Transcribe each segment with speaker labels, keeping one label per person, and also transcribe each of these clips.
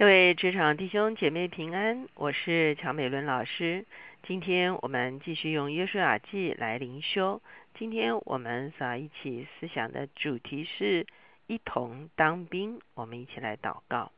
Speaker 1: 各位职场弟兄姐妹平安，我是乔美伦老师。今天我们继续用约书亚记来灵修。今天我们所一起思想的主题是一同当兵。我们一起来祷告。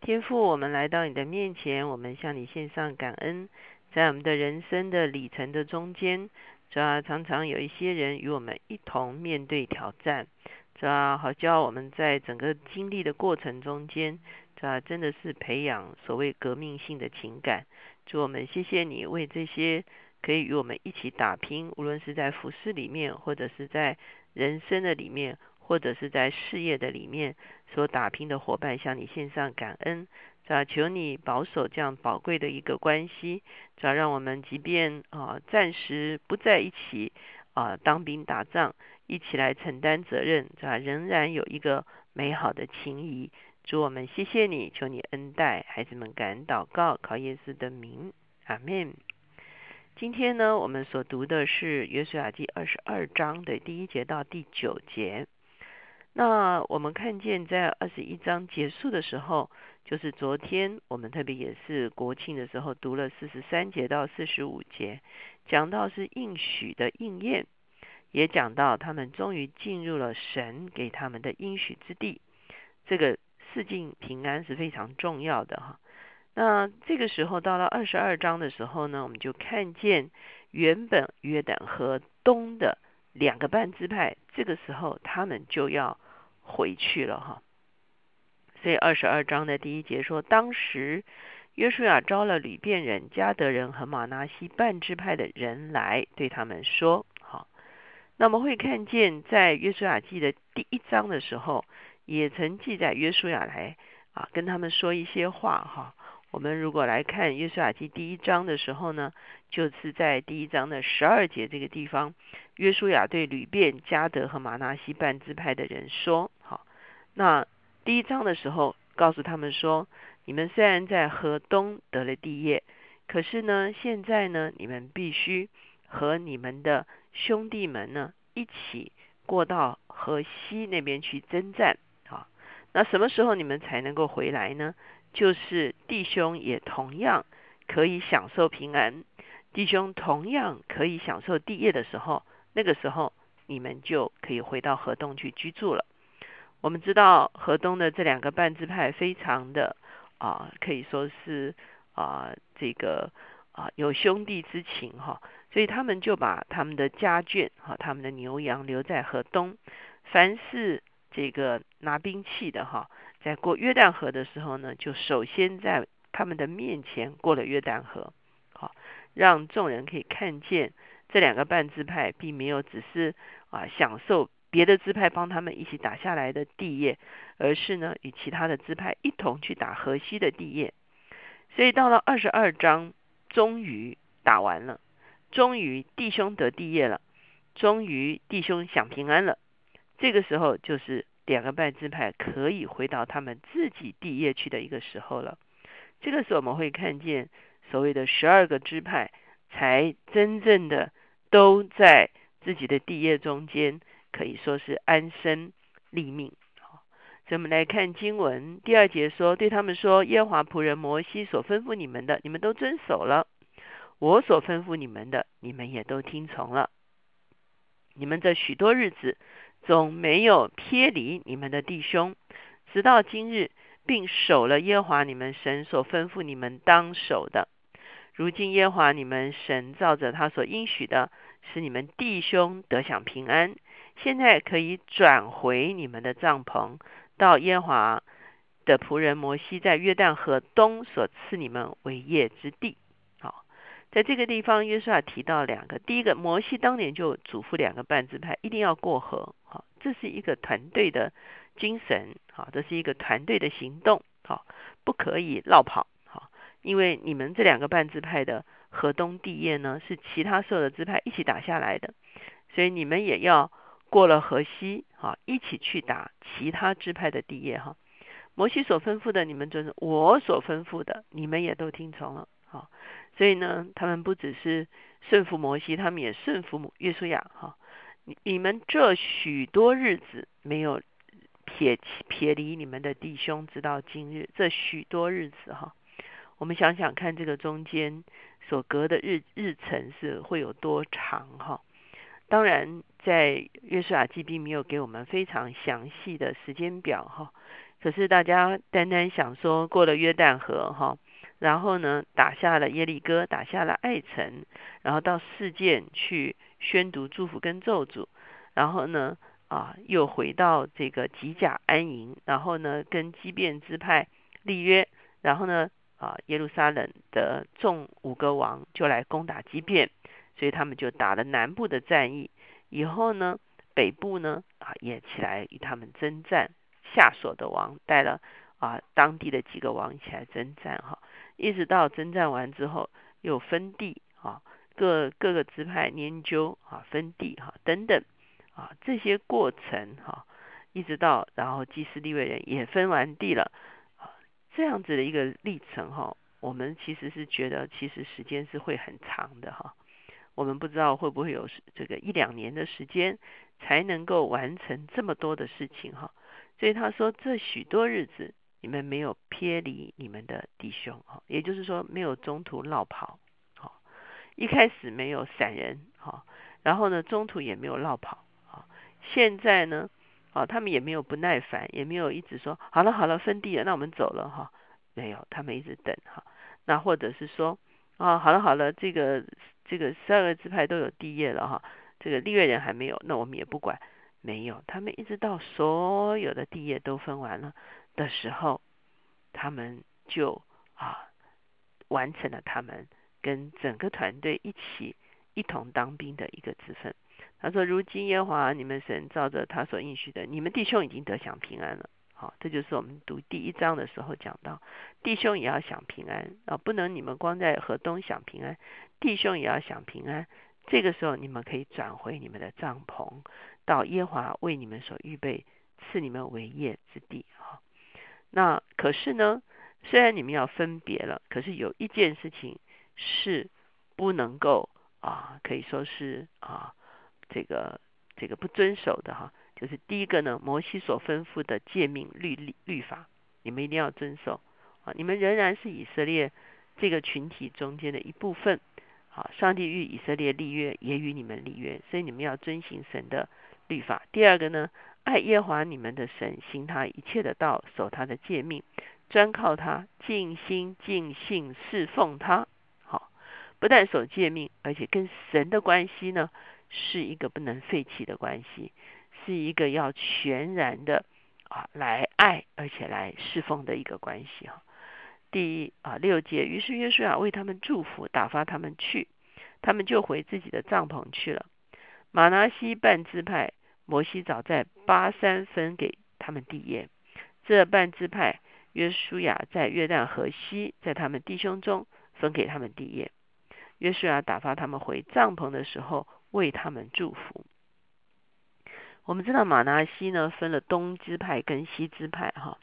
Speaker 1: 天父，我们来到你的面前，我们向你献上感恩。在我们的人生的里程的中间，主要常常有一些人与我们一同面对挑战，主要好叫我们在整个经历的过程中间。这真的是培养所谓革命性的情感。祝我们谢谢你为这些可以与我们一起打拼，无论是在服饰里面，或者是在人生的里面，或者是在事业的里面所打拼的伙伴，向你献上感恩。啊，求你保守这样宝贵的一个关系，要让我们即便啊暂时不在一起啊当兵打仗，一起来承担责任，啊仍然有一个美好的情谊。主我们谢谢你，求你恩待孩子们，感恩祷告，考耶稣的名，阿门。今天呢，我们所读的是约书亚记二十二章的第一节到第九节。那我们看见在二十一章结束的时候，就是昨天我们特别也是国庆的时候读了四十三节到四十五节，讲到是应许的应验，也讲到他们终于进入了神给他们的应许之地。这个。四境平安是非常重要的哈。那这个时候到了二十二章的时候呢，我们就看见原本约旦河东的两个半支派，这个时候他们就要回去了哈。所以二十二章的第一节说，当时约书亚招了吕遍人、加德人和马拿西半支派的人来，对他们说：好。那我们会看见在约书亚记的第一章的时候。也曾记载约书亚来啊，跟他们说一些话哈。我们如果来看约书亚记第一章的时候呢，就是在第一章的十二节这个地方，约书亚对吕便、加德和马纳西半支派的人说：好，那第一章的时候告诉他们说，你们虽然在河东得了地业，可是呢，现在呢，你们必须和你们的兄弟们呢一起过到河西那边去征战。那什么时候你们才能够回来呢？就是弟兄也同样可以享受平安，弟兄同样可以享受地业的时候，那个时候你们就可以回到河东去居住了。我们知道河东的这两个半支派非常的啊，可以说是啊这个啊有兄弟之情哈，所以他们就把他们的家眷哈，他们的牛羊留在河东，凡是。这个拿兵器的哈，在过约旦河的时候呢，就首先在他们的面前过了约旦河，好，让众人可以看见这两个半支派并没有只是啊享受别的支派帮他们一起打下来的地业，而是呢与其他的支派一同去打河西的地业。所以到了二十二章，终于打完了，终于弟兄得地业了，终于弟兄享平安了。这个时候就是两个半支派可以回到他们自己地业去的一个时候了。这个时候我们会看见所谓的十二个支派才真正的都在自己的地业中间，可以说是安身立命。好，所以我们来看经文第二节说，对他们说：耶和华仆人摩西所吩咐你们的，你们都遵守了；我所吩咐你们的，你们也都听从了。你们这许多日子。总没有偏离你们的弟兄，直到今日，并守了耶和华你们神所吩咐你们当守的。如今耶和华你们神照着他所应许的，使你们弟兄得享平安。现在可以转回你们的帐篷，到耶和华的仆人摩西在约旦河东所赐你们为业之地。在这个地方，约书亚提到两个，第一个，摩西当年就嘱咐两个半支派一定要过河。好这是一个团队的精神，好，这是一个团队的行动，好，不可以绕跑，好，因为你们这两个半支派的河东地业呢，是其他所有的支派一起打下来的，所以你们也要过了河西，好，一起去打其他支派的地业，哈。摩西所吩咐的，你们遵守；我所吩咐的，你们也都听从了，好，所以呢，他们不只是顺服摩西，他们也顺服约书亚，哈。你你们这许多日子没有撇撇离你们的弟兄，直到今日这许多日子哈。我们想想看，这个中间所隔的日日程是会有多长哈？当然，在约书亚记并没有给我们非常详细的时间表哈。可是大家单单想说过了约旦河哈，然后呢打下了耶利哥，打下了爱城，然后到世界去宣读祝福跟咒诅，然后呢啊又回到这个吉甲安营，然后呢跟基变支派立约，然后呢啊耶路撒冷的众五个王就来攻打基变，所以他们就打了南部的战役，以后呢北部呢啊也起来与他们征战。下所的王带了啊，当地的几个王一起来征战哈，一直到征战完之后，又分地啊，各各个支派研究啊，分地哈等等啊，这些过程哈，一直到然后祭司立位人也分完地了啊，这样子的一个历程哈，我们其实是觉得其实时间是会很长的哈，我们不知道会不会有这个一两年的时间才能够完成这么多的事情哈。所以他说，这许多日子，你们没有偏离你们的弟兄，哈，也就是说，没有中途落跑，好，一开始没有散人，哈，然后呢，中途也没有落跑，啊，现在呢，啊，他们也没有不耐烦，也没有一直说，好了好了，分地了，那我们走了，哈，没有，他们一直等，哈，那或者是说，啊，好了好了，这个这个十二个支派都有地业了，哈，这个立月人还没有，那我们也不管。没有，他们一直到所有的地业都分完了的时候，他们就啊完成了他们跟整个团队一起一同当兵的一个职分。他说：“如今耶和华你们神照着他所应许的，你们弟兄已经得享平安了。”好，这就是我们读第一章的时候讲到，弟兄也要享平安啊，不能你们光在河东享平安，弟兄也要享平安。这个时候你们可以转回你们的帐篷。到耶华为你们所预备赐你们为业之地哈，那可是呢，虽然你们要分别了，可是有一件事情是不能够啊，可以说是啊，这个这个不遵守的哈，就是第一个呢，摩西所吩咐的诫命律律律法，你们一定要遵守啊，你们仍然是以色列这个群体中间的一部分啊，上帝与以色列立约，也与你们立约，所以你们要遵行神的。律法。第二个呢，爱耶华你们的神，行他一切的道，守他的诫命，专靠他，尽心尽性侍奉他。好，不但守诫命，而且跟神的关系呢，是一个不能废弃的关系，是一个要全然的啊来爱，而且来侍奉的一个关系哈。第一啊六节，于是约书亚为他们祝福，打发他们去，他们就回自己的帐篷去了。马拿西半支派，摩西早在巴山分给他们地业。这半支派约书亚在约旦河西，在他们弟兄中分给他们地业。约书亚打发他们回帐篷的时候，为他们祝福。我们知道马拿西呢分了东支派跟西支派哈，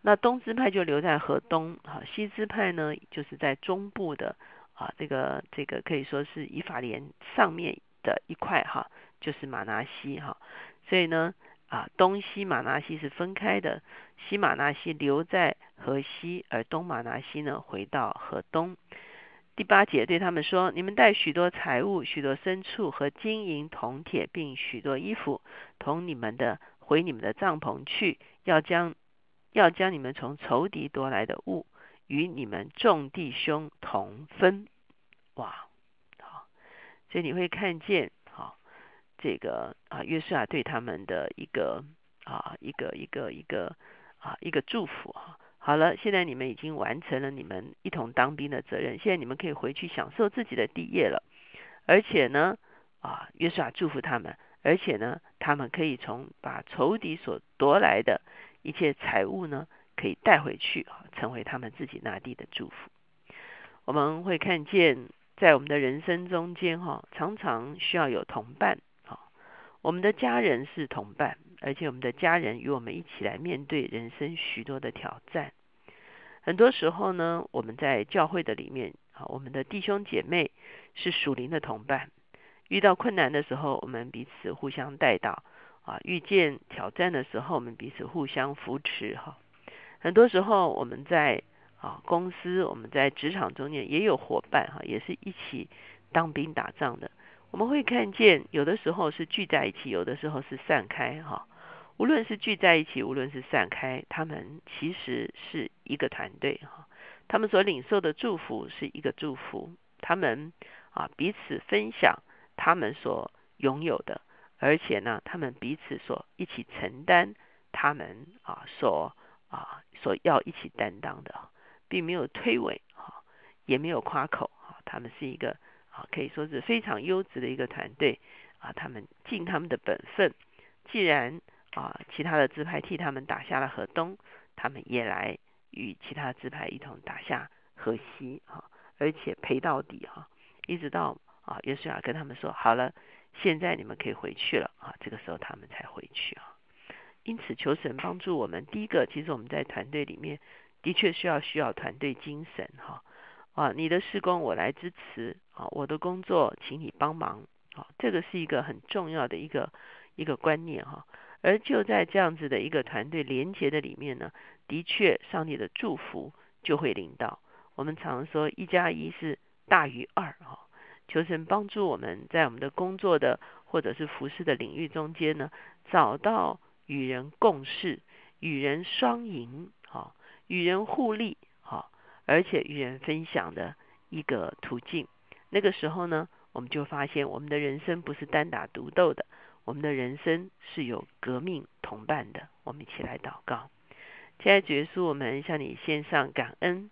Speaker 1: 那东支派就留在河东哈，西支派呢就是在中部的啊，这个这个可以说是以法莲上面。的一块哈，就是马拿西哈，所以呢啊，东西马拿西是分开的，西马拿西留在河西，而东马拿西呢回到河东。第八节对他们说：你们带许多财物、许多牲畜和金银铜铁，并许多衣服，同你们的回你们的帐篷去，要将要将你们从仇敌夺来的物与你们众弟兄同分。哇！好所以你会看见，这个啊，约书亚对他们的一个啊，一个一个一个啊，一个祝福啊。好了，现在你们已经完成了你们一同当兵的责任，现在你们可以回去享受自己的地业了。而且呢，啊，约书亚祝福他们，而且呢，他们可以从把仇敌所夺来的一切财物呢，可以带回去啊，成为他们自己那地的祝福。我们会看见。在我们的人生中间，哈，常常需要有同伴，我们的家人是同伴，而且我们的家人与我们一起来面对人生许多的挑战。很多时候呢，我们在教会的里面，啊，我们的弟兄姐妹是属灵的同伴，遇到困难的时候，我们彼此互相带到，啊遇见挑战的时候，我们彼此互相扶持哈。很多时候我们在啊公司，我们在职场中间也有伙伴哈，也是一起当兵打仗的。我们会看见有的时候是聚在一起，有的时候是散开哈。无论是聚在一起，无论是散开，他们其实是一个团队哈。他们所领受的祝福是一个祝福，他们啊彼此分享他们所拥有的，而且呢，他们彼此所一起承担他们啊所啊所要一起担当的，并没有推诿哈，也没有夸口哈。他们是一个啊可以说是非常优质的一个团队啊，他们尽他们的本分，既然。啊，其他的支派替他们打下了河东，他们也来与其他支派一同打下河西，哈，而且陪到底，哈，一直到啊，约书亚跟他们说好了，现在你们可以回去了，啊，这个时候他们才回去啊。因此，求神帮助我们。第一个，其实我们在团队里面的确需要需要团队精神，哈，啊，你的施工我来支持，啊，我的工作请你帮忙，啊，这个是一个很重要的一个一个观念，哈。而就在这样子的一个团队连结的里面呢，的确，上帝的祝福就会领到。我们常说一加一是大于二哈，求神帮助我们在我们的工作的或者是服饰的领域中间呢，找到与人共事、与人双赢哈、与人互利哈，而且与人分享的一个途径。那个时候呢，我们就发现我们的人生不是单打独斗的。我们的人生是有革命同伴的，我们一起来祷告。亲爱的耶稣，我们向你献上感恩，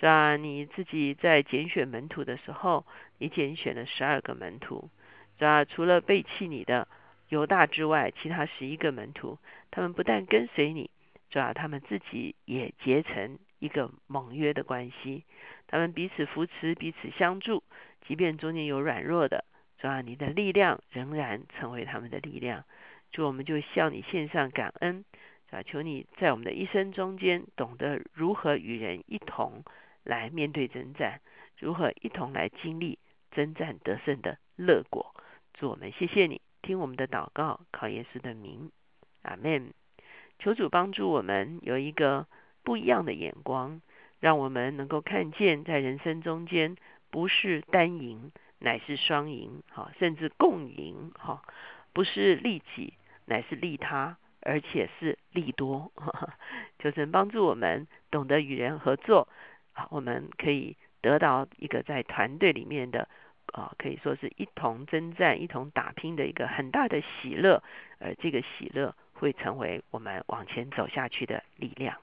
Speaker 1: 在你自己在拣选门徒的时候，你拣选了十二个门徒，在除了背弃你的犹大之外，其他十一个门徒，他们不但跟随你，主要他们自己也结成一个盟约的关系，他们彼此扶持，彼此相助，即便中间有软弱的。主啊，你的力量仍然成为他们的力量。主，我们就向你献上感恩。啊，求你在我们的一生中间，懂得如何与人一同来面对征战，如何一同来经历征战得胜的乐果。主，我们谢谢你，听我们的祷告，靠耶稣的名，阿门。求主帮助我们有一个不一样的眼光，让我们能够看见在人生中间不是单赢。乃是双赢，哈，甚至共赢，哈，不是利己，乃是利他，而且是利多。求神帮助我们懂得与人合作，啊，我们可以得到一个在团队里面的，啊，可以说是一同征战、一同打拼的一个很大的喜乐，而这个喜乐会成为我们往前走下去的力量。